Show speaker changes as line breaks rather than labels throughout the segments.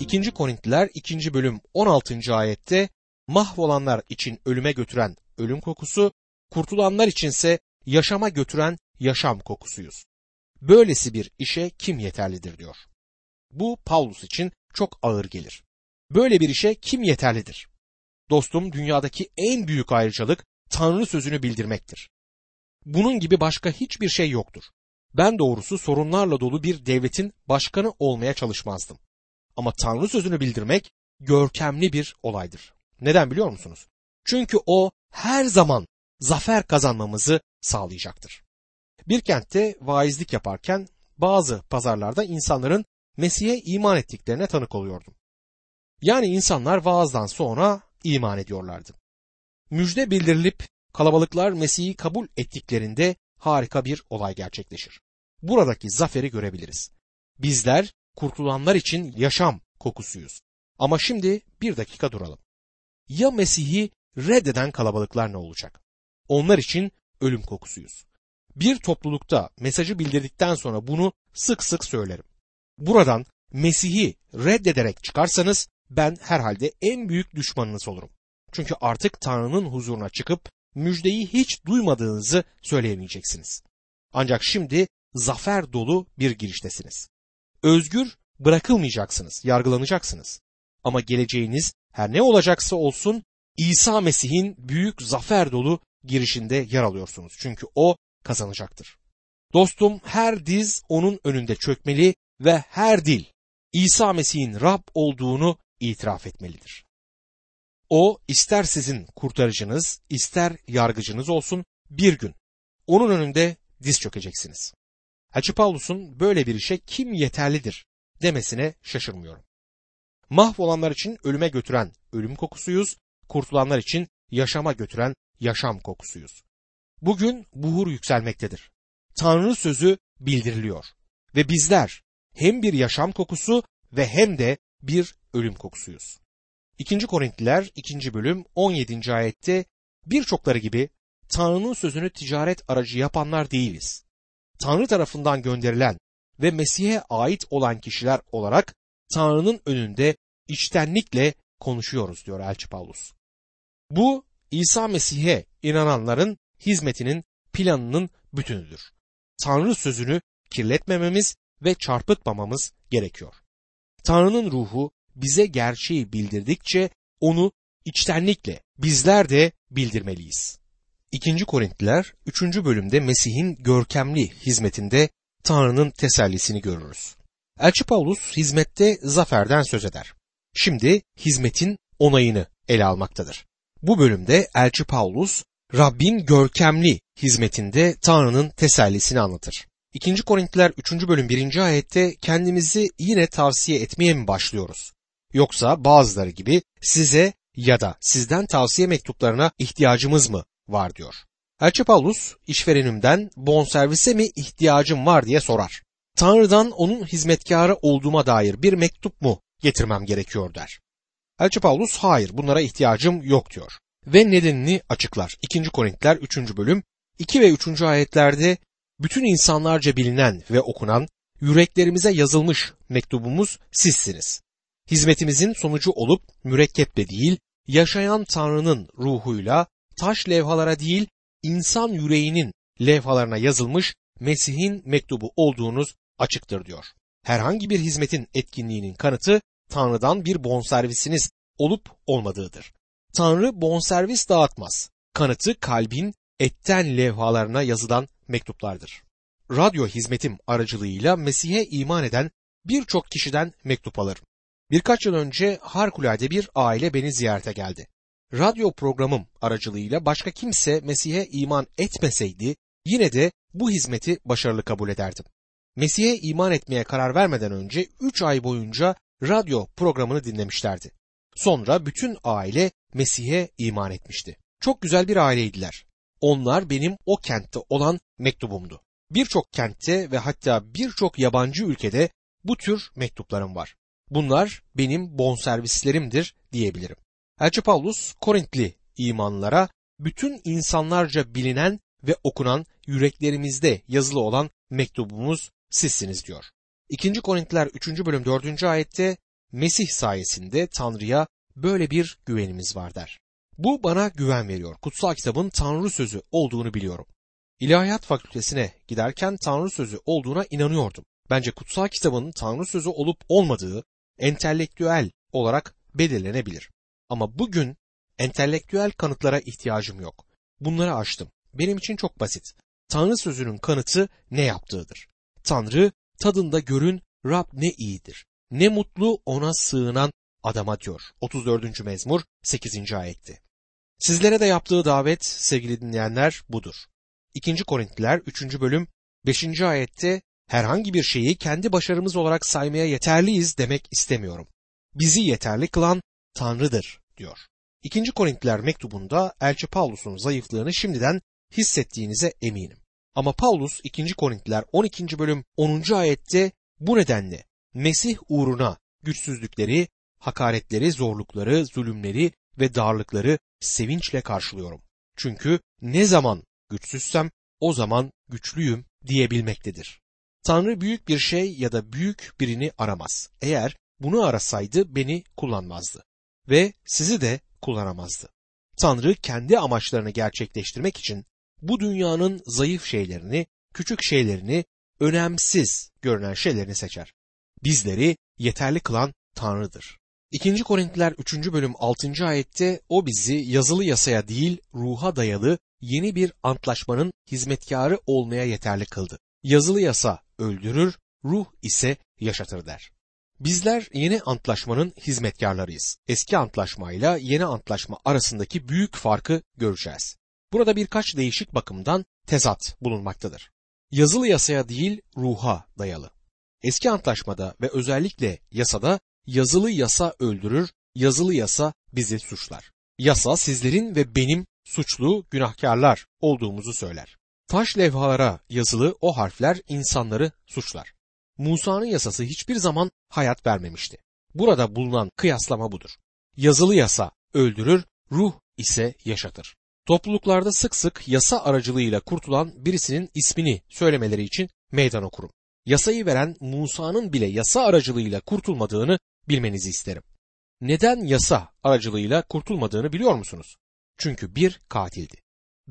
2. Korintliler 2. bölüm 16. ayette mahvolanlar için ölüme götüren ölüm kokusu, kurtulanlar içinse yaşama götüren yaşam kokusuyuz. Böylesi bir işe kim yeterlidir diyor. Bu Paulus için çok ağır gelir. Böyle bir işe kim yeterlidir? Dostum dünyadaki en büyük ayrıcalık Tanrı sözünü bildirmektir. Bunun gibi başka hiçbir şey yoktur. Ben doğrusu sorunlarla dolu bir devletin başkanı olmaya çalışmazdım. Ama Tanrı sözünü bildirmek görkemli bir olaydır. Neden biliyor musunuz? Çünkü o her zaman zafer kazanmamızı sağlayacaktır. Bir kentte vaizlik yaparken bazı pazarlarda insanların Mesih'e iman ettiklerine tanık oluyordum. Yani insanlar vaazdan sonra iman ediyorlardı. Müjde bildirilip kalabalıklar Mesih'i kabul ettiklerinde harika bir olay gerçekleşir. Buradaki zaferi görebiliriz. Bizler kurtulanlar için yaşam kokusuyuz. Ama şimdi bir dakika duralım. Ya Mesih'i reddeden kalabalıklar ne olacak? Onlar için ölüm kokusuyuz. Bir toplulukta mesajı bildirdikten sonra bunu sık sık söylerim. Buradan Mesih'i reddederek çıkarsanız ben herhalde en büyük düşmanınız olurum. Çünkü artık Tanrı'nın huzuruna çıkıp müjdeyi hiç duymadığınızı söyleyemeyeceksiniz. Ancak şimdi zafer dolu bir giriştesiniz. Özgür bırakılmayacaksınız, yargılanacaksınız. Ama geleceğiniz her ne olacaksa olsun İsa Mesih'in büyük zafer dolu girişinde yer alıyorsunuz. Çünkü o kazanacaktır. Dostum her diz onun önünde çökmeli ve her dil İsa Mesih'in Rab olduğunu itiraf etmelidir. O ister sizin kurtarıcınız, ister yargıcınız olsun bir gün onun önünde diz çökeceksiniz. Hacı Paulus'un böyle bir işe kim yeterlidir demesine şaşırmıyorum. Mahvolanlar için ölüme götüren ölüm kokusuyuz, kurtulanlar için yaşama götüren yaşam kokusuyuz. Bugün buhur yükselmektedir. Tanrı sözü bildiriliyor ve bizler hem bir yaşam kokusu ve hem de bir ölüm kokusuyuz. 2. Korintliler 2. bölüm 17. ayette birçokları gibi Tanrı'nın sözünü ticaret aracı yapanlar değiliz. Tanrı tarafından gönderilen ve Mesih'e ait olan kişiler olarak Tanrı'nın önünde içtenlikle konuşuyoruz diyor Elçi Paulus. Bu İsa Mesih'e inananların hizmetinin planının bütünüdür. Tanrı sözünü kirletmememiz ve çarpıtmamamız gerekiyor. Tanrı'nın ruhu bize gerçeği bildirdikçe onu içtenlikle bizler de bildirmeliyiz. 2. Korintliler 3. bölümde Mesih'in görkemli hizmetinde Tanrı'nın tesellisini görürüz. Elçi Paulus hizmette zaferden söz eder. Şimdi hizmetin onayını ele almaktadır. Bu bölümde Elçi Paulus Rabbin görkemli hizmetinde Tanrı'nın tesellisini anlatır. 2. Korintliler 3. bölüm 1. ayette kendimizi yine tavsiye etmeye mi başlıyoruz? Yoksa bazıları gibi size ya da sizden tavsiye mektuplarına ihtiyacımız mı var diyor. Elçi Paulus işverenimden bonservise mi ihtiyacım var diye sorar. Tanrı'dan onun hizmetkarı olduğuma dair bir mektup mu getirmem gerekiyor der. Elçi Paulus hayır bunlara ihtiyacım yok diyor. Ve nedenini açıklar. 2. Korintiler 3. bölüm 2 ve 3. ayetlerde bütün insanlarca bilinen ve okunan yüreklerimize yazılmış mektubumuz sizsiniz. Hizmetimizin sonucu olup mürekkeple değil, yaşayan Tanrı'nın ruhuyla taş levhalara değil, insan yüreğinin levhalarına yazılmış Mesih'in mektubu olduğunuz açıktır diyor. Herhangi bir hizmetin etkinliğinin kanıtı Tanrı'dan bir bonservisiniz olup olmadığıdır. Tanrı bonservis dağıtmaz. Kanıtı kalbin etten levhalarına yazılan mektuplardır. Radyo hizmetim aracılığıyla Mesih'e iman eden birçok kişiden mektup alırım. Birkaç yıl önce harikulade bir aile beni ziyarete geldi. Radyo programım aracılığıyla başka kimse Mesih'e iman etmeseydi yine de bu hizmeti başarılı kabul ederdim. Mesih'e iman etmeye karar vermeden önce 3 ay boyunca radyo programını dinlemişlerdi. Sonra bütün aile Mesih'e iman etmişti. Çok güzel bir aileydiler. Onlar benim o kentte olan mektubumdu. Birçok kentte ve hatta birçok yabancı ülkede bu tür mektuplarım var. Bunlar benim bonservislerimdir diyebilirim. Elçi Paulus Korintli imanlara bütün insanlarca bilinen ve okunan yüreklerimizde yazılı olan mektubumuz sizsiniz diyor. 2. Korintliler 3. bölüm 4. ayette Mesih sayesinde Tanrı'ya böyle bir güvenimiz var der. Bu bana güven veriyor. Kutsal kitabın Tanrı sözü olduğunu biliyorum. İlahiyat fakültesine giderken Tanrı sözü olduğuna inanıyordum. Bence kutsal kitabın Tanrı sözü olup olmadığı entelektüel olarak belirlenebilir. Ama bugün entelektüel kanıtlara ihtiyacım yok. Bunları açtım. Benim için çok basit. Tanrı sözünün kanıtı ne yaptığıdır. Tanrı tadında görün Rab ne iyidir. Ne mutlu ona sığınan adama diyor. 34. mezmur 8. ayetti. Sizlere de yaptığı davet sevgili dinleyenler budur. 2. Korintliler 3. bölüm 5. ayette herhangi bir şeyi kendi başarımız olarak saymaya yeterliyiz demek istemiyorum. Bizi yeterli kılan Tanrı'dır diyor. 2. Korintliler mektubunda Elçi Paulus'un zayıflığını şimdiden hissettiğinize eminim. Ama Paulus 2. Korintliler 12. bölüm 10. ayette bu nedenle Mesih uğruna güçsüzlükleri, hakaretleri, zorlukları, zulümleri ve darlıkları sevinçle karşılıyorum. Çünkü ne zaman güçsüzsem o zaman güçlüyüm diyebilmektedir. Tanrı büyük bir şey ya da büyük birini aramaz. Eğer bunu arasaydı beni kullanmazdı ve sizi de kullanamazdı. Tanrı kendi amaçlarını gerçekleştirmek için bu dünyanın zayıf şeylerini, küçük şeylerini, önemsiz görünen şeylerini seçer. Bizleri yeterli kılan Tanrı'dır. 2. Korintliler 3. bölüm 6. ayette o bizi yazılı yasaya değil ruha dayalı yeni bir antlaşmanın hizmetkarı olmaya yeterli kıldı. Yazılı yasa öldürür, ruh ise yaşatır der. Bizler yeni antlaşmanın hizmetkarlarıyız. Eski antlaşmayla yeni antlaşma arasındaki büyük farkı göreceğiz. Burada birkaç değişik bakımdan tezat bulunmaktadır. Yazılı yasaya değil ruha dayalı. Eski antlaşmada ve özellikle yasada yazılı yasa öldürür, yazılı yasa bizi suçlar. Yasa sizlerin ve benim suçlu günahkarlar olduğumuzu söyler. Taş levhalara yazılı o harfler insanları suçlar. Musa'nın yasası hiçbir zaman hayat vermemişti. Burada bulunan kıyaslama budur. Yazılı yasa öldürür, ruh ise yaşatır. Topluluklarda sık sık yasa aracılığıyla kurtulan birisinin ismini söylemeleri için meydan okurum. Yasayı veren Musa'nın bile yasa aracılığıyla kurtulmadığını bilmenizi isterim. Neden yasa aracılığıyla kurtulmadığını biliyor musunuz? Çünkü bir katildi.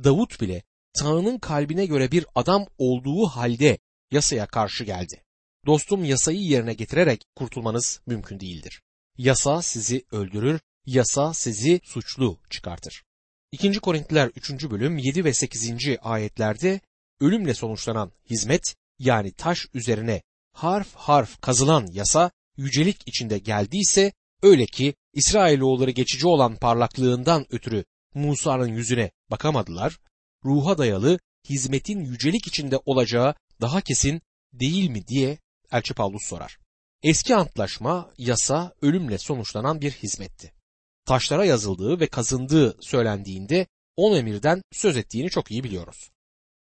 Davut bile Tanrı'nın kalbine göre bir adam olduğu halde yasaya karşı geldi. Dostum yasayı yerine getirerek kurtulmanız mümkün değildir. Yasa sizi öldürür, yasa sizi suçlu çıkartır. 2. Korintliler 3. bölüm 7 ve 8. ayetlerde ölümle sonuçlanan hizmet yani taş üzerine harf harf kazılan yasa yücelik içinde geldiyse öyle ki İsrailoğulları geçici olan parlaklığından ötürü Musa'nın yüzüne bakamadılar, ruha dayalı hizmetin yücelik içinde olacağı daha kesin değil mi diye Elçi Paulus sorar. Eski antlaşma, yasa ölümle sonuçlanan bir hizmetti. Taşlara yazıldığı ve kazındığı söylendiğinde on emirden söz ettiğini çok iyi biliyoruz.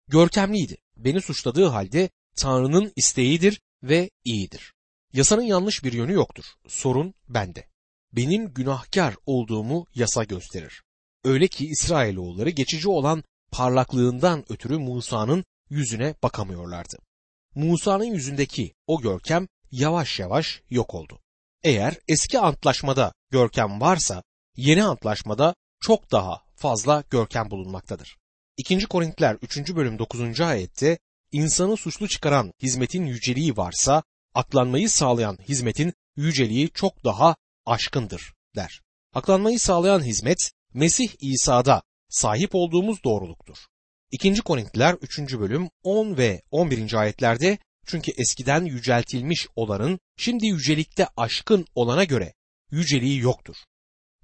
Görkemliydi. Beni suçladığı halde Tanrı'nın isteğidir ve iyidir. Yasanın yanlış bir yönü yoktur. Sorun bende. Benim günahkar olduğumu yasa gösterir. Öyle ki İsrailoğulları geçici olan parlaklığından ötürü Musa'nın yüzüne bakamıyorlardı. Musa'nın yüzündeki o görkem yavaş yavaş yok oldu. Eğer eski antlaşmada görkem varsa yeni antlaşmada çok daha fazla görkem bulunmaktadır. 2. Korintiler 3. bölüm 9. ayette insanı suçlu çıkaran hizmetin yüceliği varsa aklanmayı sağlayan hizmetin yüceliği çok daha aşkındır der. Aklanmayı sağlayan hizmet Mesih İsa'da sahip olduğumuz doğruluktur. 2. Korintliler 3. bölüm 10 ve 11. ayetlerde çünkü eskiden yüceltilmiş olanın şimdi yücelikte aşkın olana göre yüceliği yoktur.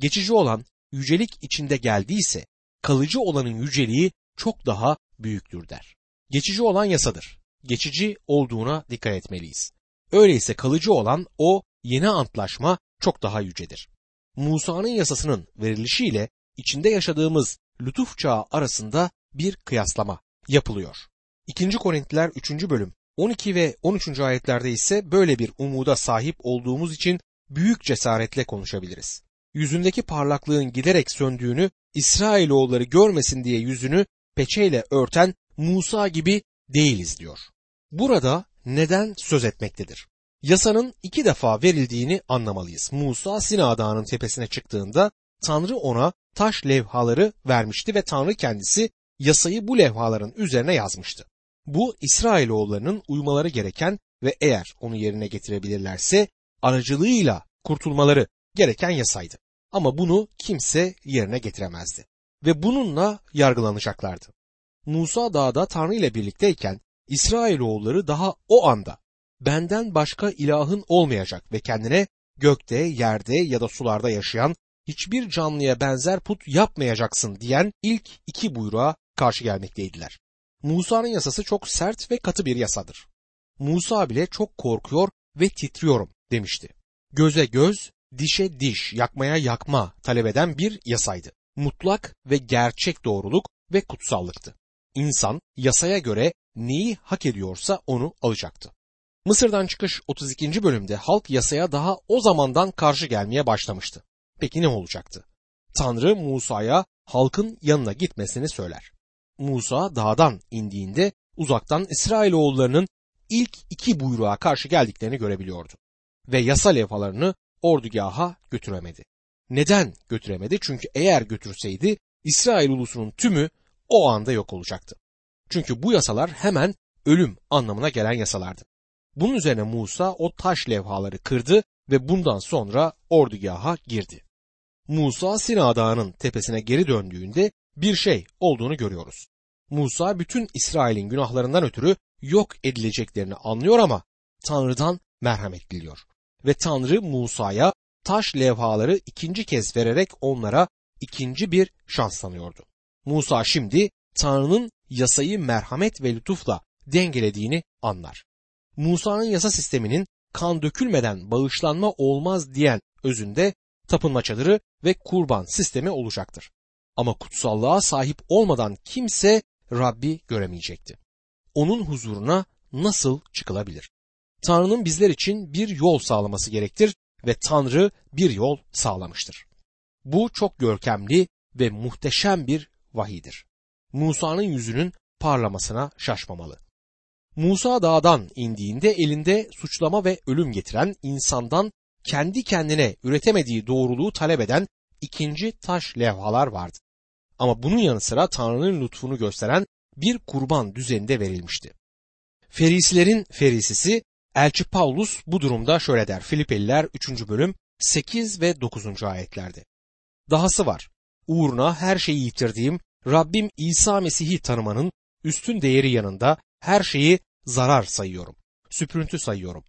Geçici olan yücelik içinde geldiyse kalıcı olanın yüceliği çok daha büyüktür der. Geçici olan yasadır. Geçici olduğuna dikkat etmeliyiz. Öyleyse kalıcı olan o yeni antlaşma çok daha yücedir. Musa'nın yasasının verilişiyle içinde yaşadığımız lütuf çağı arasında bir kıyaslama yapılıyor. 2. Korintliler 3. bölüm 12 ve 13. ayetlerde ise böyle bir umuda sahip olduğumuz için büyük cesaretle konuşabiliriz. Yüzündeki parlaklığın giderek söndüğünü İsrailoğulları görmesin diye yüzünü peçeyle örten Musa gibi değiliz diyor. Burada neden söz etmektedir? Yasanın iki defa verildiğini anlamalıyız. Musa Sina Dağı'nın tepesine çıktığında Tanrı ona taş levhaları vermişti ve Tanrı kendisi yasayı bu levhaların üzerine yazmıştı. Bu İsrailoğullarının uymaları gereken ve eğer onu yerine getirebilirlerse aracılığıyla kurtulmaları gereken yasaydı. Ama bunu kimse yerine getiremezdi ve bununla yargılanacaklardı. Musa dağda Tanrı ile birlikteyken İsrailoğulları daha o anda benden başka ilahın olmayacak ve kendine gökte, yerde ya da sularda yaşayan hiçbir canlıya benzer put yapmayacaksın diyen ilk iki buyruğa karşı gelmekteydiler. Musa'nın yasası çok sert ve katı bir yasadır. Musa bile çok korkuyor ve titriyorum demişti. Göze göz, dişe diş, yakmaya yakma talep eden bir yasaydı. Mutlak ve gerçek doğruluk ve kutsallıktı. İnsan yasaya göre neyi hak ediyorsa onu alacaktı. Mısır'dan çıkış 32. bölümde halk yasaya daha o zamandan karşı gelmeye başlamıştı. Peki ne olacaktı? Tanrı Musa'ya halkın yanına gitmesini söyler. Musa dağdan indiğinde uzaktan İsrailoğullarının ilk iki buyruğa karşı geldiklerini görebiliyordu. Ve yasa levhalarını ordugaha götüremedi. Neden götüremedi? Çünkü eğer götürseydi İsrail ulusunun tümü o anda yok olacaktı. Çünkü bu yasalar hemen ölüm anlamına gelen yasalardı. Bunun üzerine Musa o taş levhaları kırdı ve bundan sonra ordugaha girdi. Musa Sina Dağı'nın tepesine geri döndüğünde bir şey olduğunu görüyoruz. Musa bütün İsrail'in günahlarından ötürü yok edileceklerini anlıyor ama Tanrı'dan merhamet diliyor. Ve Tanrı Musa'ya taş levhaları ikinci kez vererek onlara ikinci bir şans tanıyordu. Musa şimdi Tanrı'nın yasayı merhamet ve lütufla dengelediğini anlar. Musa'nın yasa sisteminin kan dökülmeden bağışlanma olmaz diyen özünde tapınma çadırı ve kurban sistemi olacaktır. Ama kutsallığa sahip olmadan kimse Rabbi göremeyecekti. Onun huzuruna nasıl çıkılabilir? Tanrı'nın bizler için bir yol sağlaması gerektir ve Tanrı bir yol sağlamıştır. Bu çok görkemli ve muhteşem bir vahidir. Musa'nın yüzünün parlamasına şaşmamalı. Musa dağdan indiğinde elinde suçlama ve ölüm getiren insandan kendi kendine üretemediği doğruluğu talep eden ikinci taş levhalar vardı. Ama bunun yanı sıra Tanrı'nın lütfunu gösteren bir kurban düzeninde verilmişti. Ferisilerin ferisisi Elçi Paulus bu durumda şöyle der Filipeliler 3. bölüm 8 ve 9. ayetlerde. Dahası var. Uğruna her şeyi yitirdiğim Rabbim İsa Mesih'i tanımanın üstün değeri yanında her şeyi zarar sayıyorum. Süprüntü sayıyorum.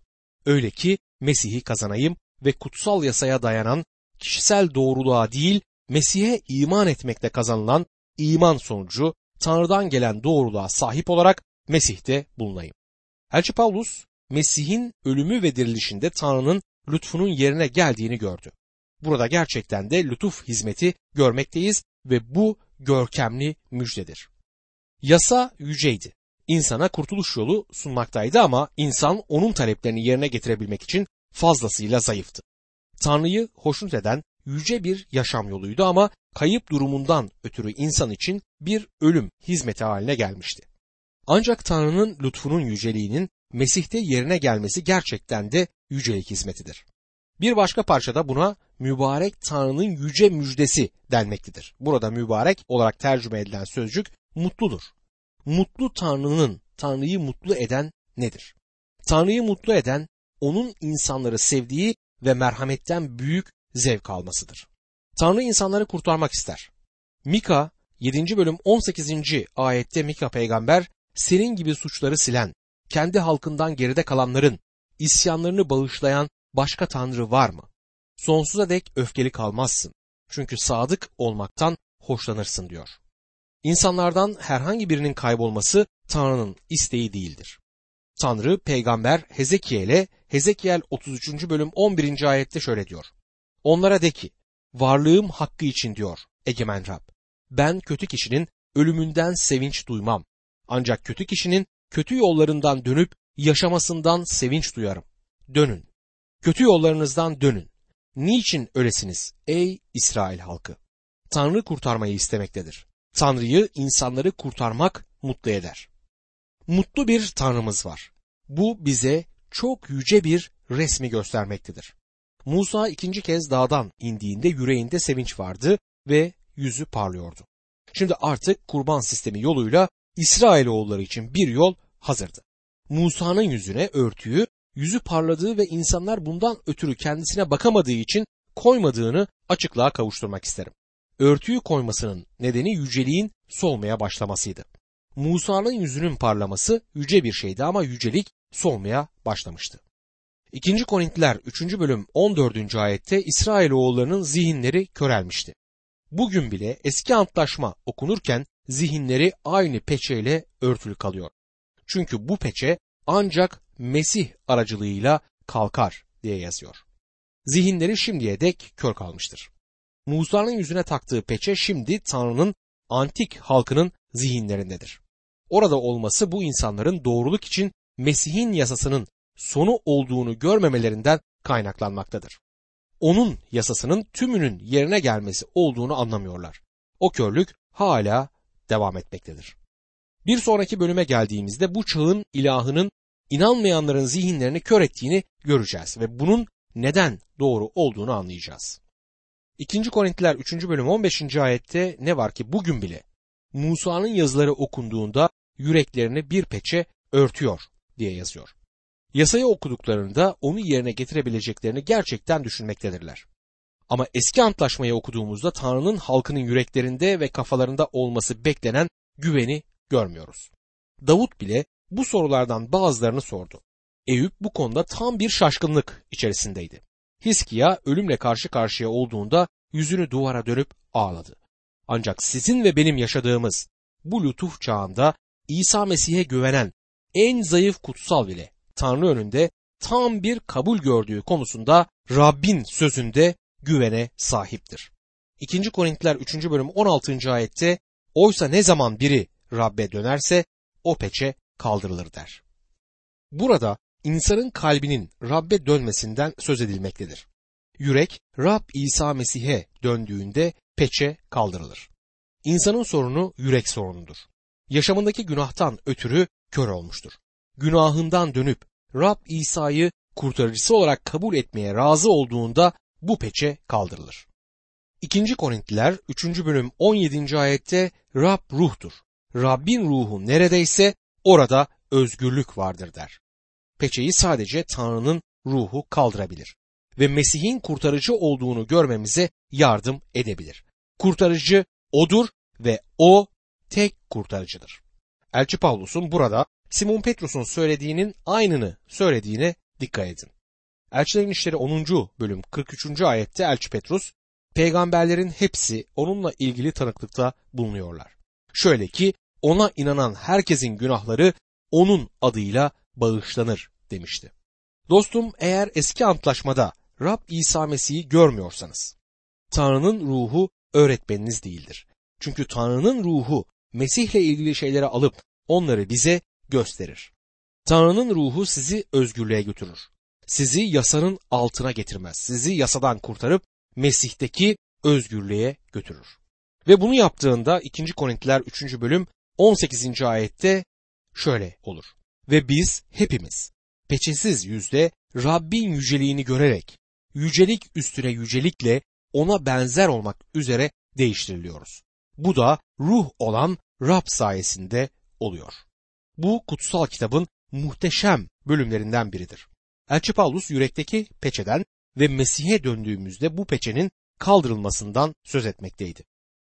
Öyle ki Mesih'i kazanayım ve kutsal yasaya dayanan kişisel doğruluğa değil Mesih'e iman etmekte kazanılan iman sonucu Tanrı'dan gelen doğruluğa sahip olarak Mesih'te bulunayım. Elçi Paulus Mesih'in ölümü ve dirilişinde Tanrı'nın lütfunun yerine geldiğini gördü. Burada gerçekten de lütuf hizmeti görmekteyiz ve bu görkemli müjdedir. Yasa yüceydi. İnsana kurtuluş yolu sunmaktaydı ama insan onun taleplerini yerine getirebilmek için fazlasıyla zayıftı. Tanrı'yı hoşnut eden yüce bir yaşam yoluydu ama kayıp durumundan ötürü insan için bir ölüm hizmeti haline gelmişti. Ancak Tanrı'nın lütfunun yüceliğinin Mesih'te yerine gelmesi gerçekten de yücelik hizmetidir. Bir başka parçada buna mübarek Tanrı'nın yüce müjdesi denmektedir. Burada mübarek olarak tercüme edilen sözcük mutludur. Mutlu Tanrı'nın Tanrı'yı mutlu eden nedir? Tanrı'yı mutlu eden onun insanları sevdiği ve merhametten büyük zevk almasıdır. Tanrı insanları kurtarmak ister. Mika 7. bölüm 18. ayette Mika peygamber senin gibi suçları silen, kendi halkından geride kalanların isyanlarını bağışlayan başka tanrı var mı? Sonsuza dek öfkeli kalmazsın. Çünkü sadık olmaktan hoşlanırsın diyor. İnsanlardan herhangi birinin kaybolması Tanrı'nın isteği değildir. Tanrı peygamber Hezekiel'e Hezekiel 33. bölüm 11. ayette şöyle diyor. Onlara de ki varlığım hakkı için diyor egemen Rab. Ben kötü kişinin ölümünden sevinç duymam. Ancak kötü kişinin kötü yollarından dönüp yaşamasından sevinç duyarım. Dönün. Kötü yollarınızdan dönün. Niçin ölesiniz ey İsrail halkı? Tanrı kurtarmayı istemektedir. Tanrı'yı insanları kurtarmak mutlu eder. Mutlu bir Tanrımız var. Bu bize çok yüce bir resmi göstermektedir. Musa ikinci kez dağdan indiğinde yüreğinde sevinç vardı ve yüzü parlıyordu. Şimdi artık kurban sistemi yoluyla İsrailoğulları için bir yol hazırdı. Musa'nın yüzüne örtüyü, yüzü parladığı ve insanlar bundan ötürü kendisine bakamadığı için koymadığını açıklığa kavuşturmak isterim. Örtüyü koymasının nedeni yüceliğin solmaya başlamasıydı. Musa'nın yüzünün parlaması yüce bir şeydi ama yücelik solmaya başlamıştı. 2. Korintiler 3. bölüm 14. ayette İsrailoğullarının zihinleri körelmişti. Bugün bile eski antlaşma okunurken zihinleri aynı peçeyle örtülü kalıyor. Çünkü bu peçe ancak Mesih aracılığıyla kalkar diye yazıyor. Zihinleri şimdiye dek kör kalmıştır. Musa'nın yüzüne taktığı peçe şimdi Tanrı'nın antik halkının zihinlerindedir. Orada olması bu insanların doğruluk için Mesih'in yasasının sonu olduğunu görmemelerinden kaynaklanmaktadır. Onun yasasının tümünün yerine gelmesi olduğunu anlamıyorlar. O körlük hala devam etmektedir. Bir sonraki bölüme geldiğimizde bu çağın ilahının inanmayanların zihinlerini kör ettiğini göreceğiz ve bunun neden doğru olduğunu anlayacağız. 2. Korintiler 3. bölüm 15. ayette ne var ki bugün bile Musa'nın yazıları okunduğunda yüreklerini bir peçe örtüyor diye yazıyor. Yasayı okuduklarında onu yerine getirebileceklerini gerçekten düşünmektedirler. Ama eski antlaşmayı okuduğumuzda Tanrı'nın halkının yüreklerinde ve kafalarında olması beklenen güveni görmüyoruz. Davut bile bu sorulardan bazılarını sordu. Eyüp bu konuda tam bir şaşkınlık içerisindeydi. Hiskiya ölümle karşı karşıya olduğunda yüzünü duvara dönüp ağladı. Ancak sizin ve benim yaşadığımız bu lütuf çağında İsa Mesih'e güvenen en zayıf kutsal bile Tanrı önünde tam bir kabul gördüğü konusunda Rabbin sözünde güvene sahiptir. 2. Korintiler 3. bölüm 16. ayette oysa ne zaman biri Rabbe dönerse o peçe kaldırılır der. Burada insanın kalbinin Rabbe dönmesinden söz edilmektedir. Yürek Rab İsa Mesih'e döndüğünde peçe kaldırılır. İnsanın sorunu yürek sorunudur. Yaşamındaki günahtan ötürü kör olmuştur. Günahından dönüp Rab İsa'yı kurtarıcısı olarak kabul etmeye razı olduğunda bu peçe kaldırılır. 2. Korintliler 3. bölüm 17. ayette Rab ruhtur. Rabbin ruhu neredeyse orada özgürlük vardır der. Peçeyi sadece Tanrı'nın ruhu kaldırabilir ve Mesih'in kurtarıcı olduğunu görmemize yardım edebilir. Kurtarıcı odur ve o tek kurtarıcıdır. Elçi Pavlus'un burada Simon Petrus'un söylediğinin aynını söylediğine dikkat edin. Elçilerin İşleri 10. bölüm 43. ayette Elçi Petrus, peygamberlerin hepsi onunla ilgili tanıklıkta bulunuyorlar. Şöyle ki ona inanan herkesin günahları onun adıyla bağışlanır demişti. Dostum eğer eski antlaşmada Rab İsa Mesih'i görmüyorsanız, Tanrı'nın ruhu öğretmeniniz değildir. Çünkü Tanrı'nın ruhu Mesih'le ilgili şeyleri alıp onları bize gösterir. Tanrı'nın ruhu sizi özgürlüğe götürür. Sizi yasanın altına getirmez. Sizi yasadan kurtarıp Mesih'teki özgürlüğe götürür. Ve bunu yaptığında 2. Korintiler 3. bölüm 18. ayette şöyle olur. Ve biz hepimiz peçesiz yüzde Rabbin yüceliğini görerek yücelik üstüne yücelikle ona benzer olmak üzere değiştiriliyoruz. Bu da ruh olan Rab sayesinde oluyor. Bu kutsal kitabın muhteşem bölümlerinden biridir. Elçi Paulus yürekteki peçeden ve Mesih'e döndüğümüzde bu peçenin kaldırılmasından söz etmekteydi.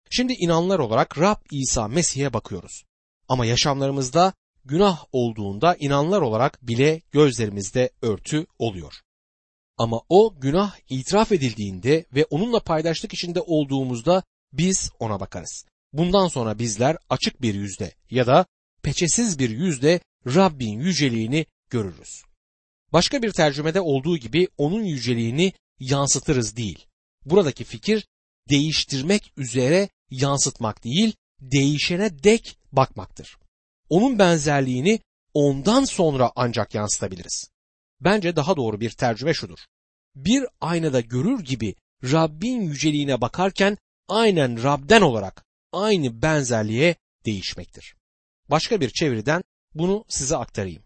Şimdi inanlar olarak Rab İsa Mesih'e bakıyoruz. Ama yaşamlarımızda günah olduğunda inanlar olarak bile gözlerimizde örtü oluyor. Ama o günah itiraf edildiğinde ve onunla paydaşlık içinde olduğumuzda biz ona bakarız. Bundan sonra bizler açık bir yüzde ya da peçesiz bir yüzde Rabbin yüceliğini görürüz. Başka bir tercümede olduğu gibi onun yüceliğini yansıtırız değil. Buradaki fikir değiştirmek üzere yansıtmak değil, değişene dek bakmaktır. Onun benzerliğini ondan sonra ancak yansıtabiliriz. Bence daha doğru bir tercüme şudur. Bir aynada görür gibi Rabbin yüceliğine bakarken aynen Rab'den olarak aynı benzerliğe değişmektir. Başka bir çeviriden bunu size aktarayım.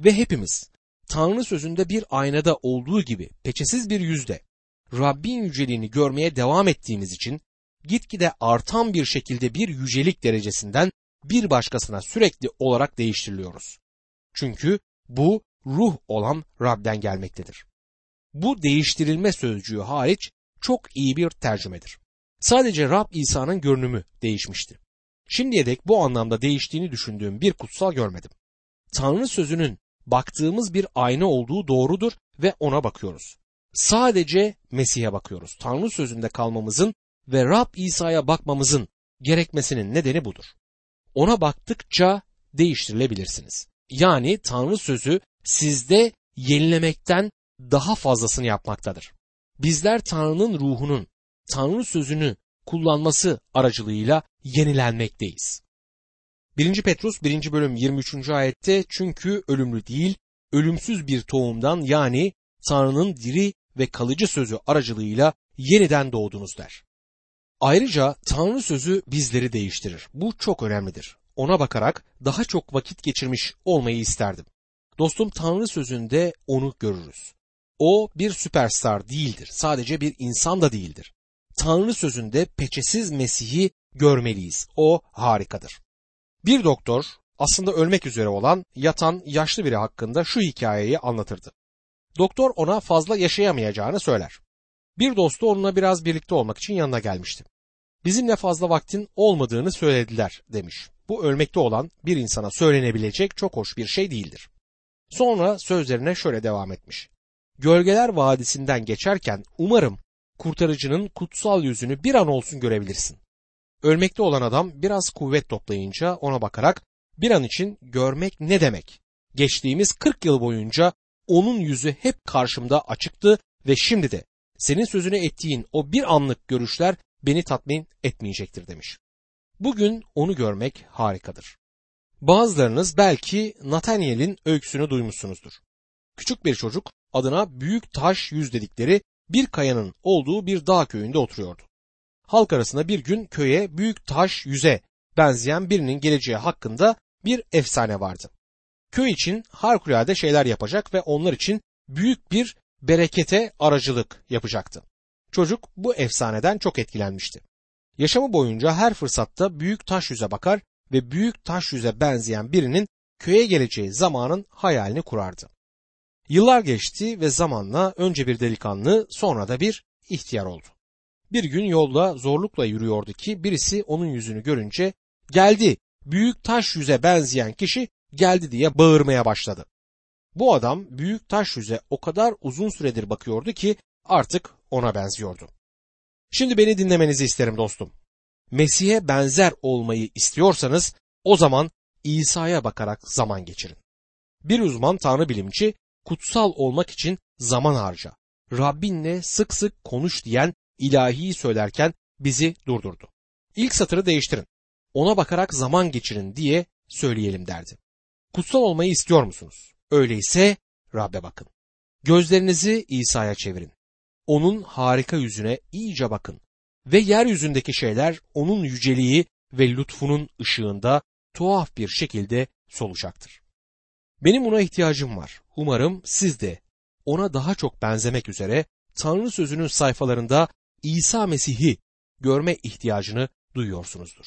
Ve hepimiz Tanrı sözünde bir aynada olduğu gibi peçesiz bir yüzde Rabbin yüceliğini görmeye devam ettiğimiz için gitgide artan bir şekilde bir yücelik derecesinden bir başkasına sürekli olarak değiştiriliyoruz. Çünkü bu ruh olan Rab'den gelmektedir. Bu değiştirilme sözcüğü hariç çok iyi bir tercümedir. Sadece Rab İsa'nın görünümü değişmişti. Şimdiye dek bu anlamda değiştiğini düşündüğüm bir kutsal görmedim. Tanrı sözünün baktığımız bir ayna olduğu doğrudur ve ona bakıyoruz. Sadece Mesih'e bakıyoruz. Tanrı sözünde kalmamızın ve Rab İsa'ya bakmamızın gerekmesinin nedeni budur. Ona baktıkça değiştirilebilirsiniz. Yani Tanrı sözü sizde yenilemekten daha fazlasını yapmaktadır. Bizler Tanrı'nın ruhunun, Tanrı sözünü kullanması aracılığıyla yenilenmekteyiz. 1. Petrus 1. bölüm 23. ayette çünkü ölümlü değil, ölümsüz bir tohumdan yani Tanrı'nın diri ve kalıcı sözü aracılığıyla yeniden doğdunuz der. Ayrıca Tanrı sözü bizleri değiştirir. Bu çok önemlidir. Ona bakarak daha çok vakit geçirmiş olmayı isterdim. Dostum Tanrı sözünde onu görürüz. O bir süperstar değildir. Sadece bir insan da değildir. Tanrı sözünde peçesiz Mesih'i görmeliyiz. O harikadır. Bir doktor aslında ölmek üzere olan yatan yaşlı biri hakkında şu hikayeyi anlatırdı. Doktor ona fazla yaşayamayacağını söyler. Bir dostu onunla biraz birlikte olmak için yanına gelmişti. Bizimle fazla vaktin olmadığını söylediler demiş. Bu ölmekte olan bir insana söylenebilecek çok hoş bir şey değildir. Sonra sözlerine şöyle devam etmiş. Gölgeler Vadisi'nden geçerken umarım kurtarıcının kutsal yüzünü bir an olsun görebilirsin. Ölmekte olan adam biraz kuvvet toplayınca ona bakarak bir an için görmek ne demek? Geçtiğimiz 40 yıl boyunca onun yüzü hep karşımda açıktı ve şimdi de senin sözünü ettiğin o bir anlık görüşler beni tatmin etmeyecektir demiş. Bugün onu görmek harikadır. Bazılarınız belki Nathaniel'in öyküsünü duymuşsunuzdur. Küçük bir çocuk adına büyük taş yüz dedikleri bir kayanın olduğu bir dağ köyünde oturuyordu. Halk arasında bir gün köye büyük taş yüze benzeyen birinin geleceği hakkında bir efsane vardı. Köy için harikulade şeyler yapacak ve onlar için büyük bir berekete aracılık yapacaktı. Çocuk bu efsaneden çok etkilenmişti. Yaşamı boyunca her fırsatta büyük taş yüze bakar ve büyük taş yüze benzeyen birinin köye geleceği zamanın hayalini kurardı. Yıllar geçti ve zamanla önce bir delikanlı sonra da bir ihtiyar oldu. Bir gün yolda zorlukla yürüyordu ki birisi onun yüzünü görünce geldi büyük taş yüze benzeyen kişi geldi diye bağırmaya başladı. Bu adam büyük taş yüze o kadar uzun süredir bakıyordu ki artık ona benziyordu. Şimdi beni dinlemenizi isterim dostum. Mesih'e benzer olmayı istiyorsanız o zaman İsa'ya bakarak zaman geçirin. Bir uzman tanrı bilimci kutsal olmak için zaman harca. Rabbinle sık sık konuş diyen ilahiyi söylerken bizi durdurdu. İlk satırı değiştirin. Ona bakarak zaman geçirin diye söyleyelim derdi. Kutsal olmayı istiyor musunuz? Öyleyse Rabbe bakın. Gözlerinizi İsa'ya çevirin. Onun harika yüzüne iyice bakın ve yeryüzündeki şeyler onun yüceliği ve lütfunun ışığında tuhaf bir şekilde solacaktır. Benim buna ihtiyacım var. Umarım siz de ona daha çok benzemek üzere Tanrı sözünün sayfalarında İsa Mesih'i görme ihtiyacını duyuyorsunuzdur.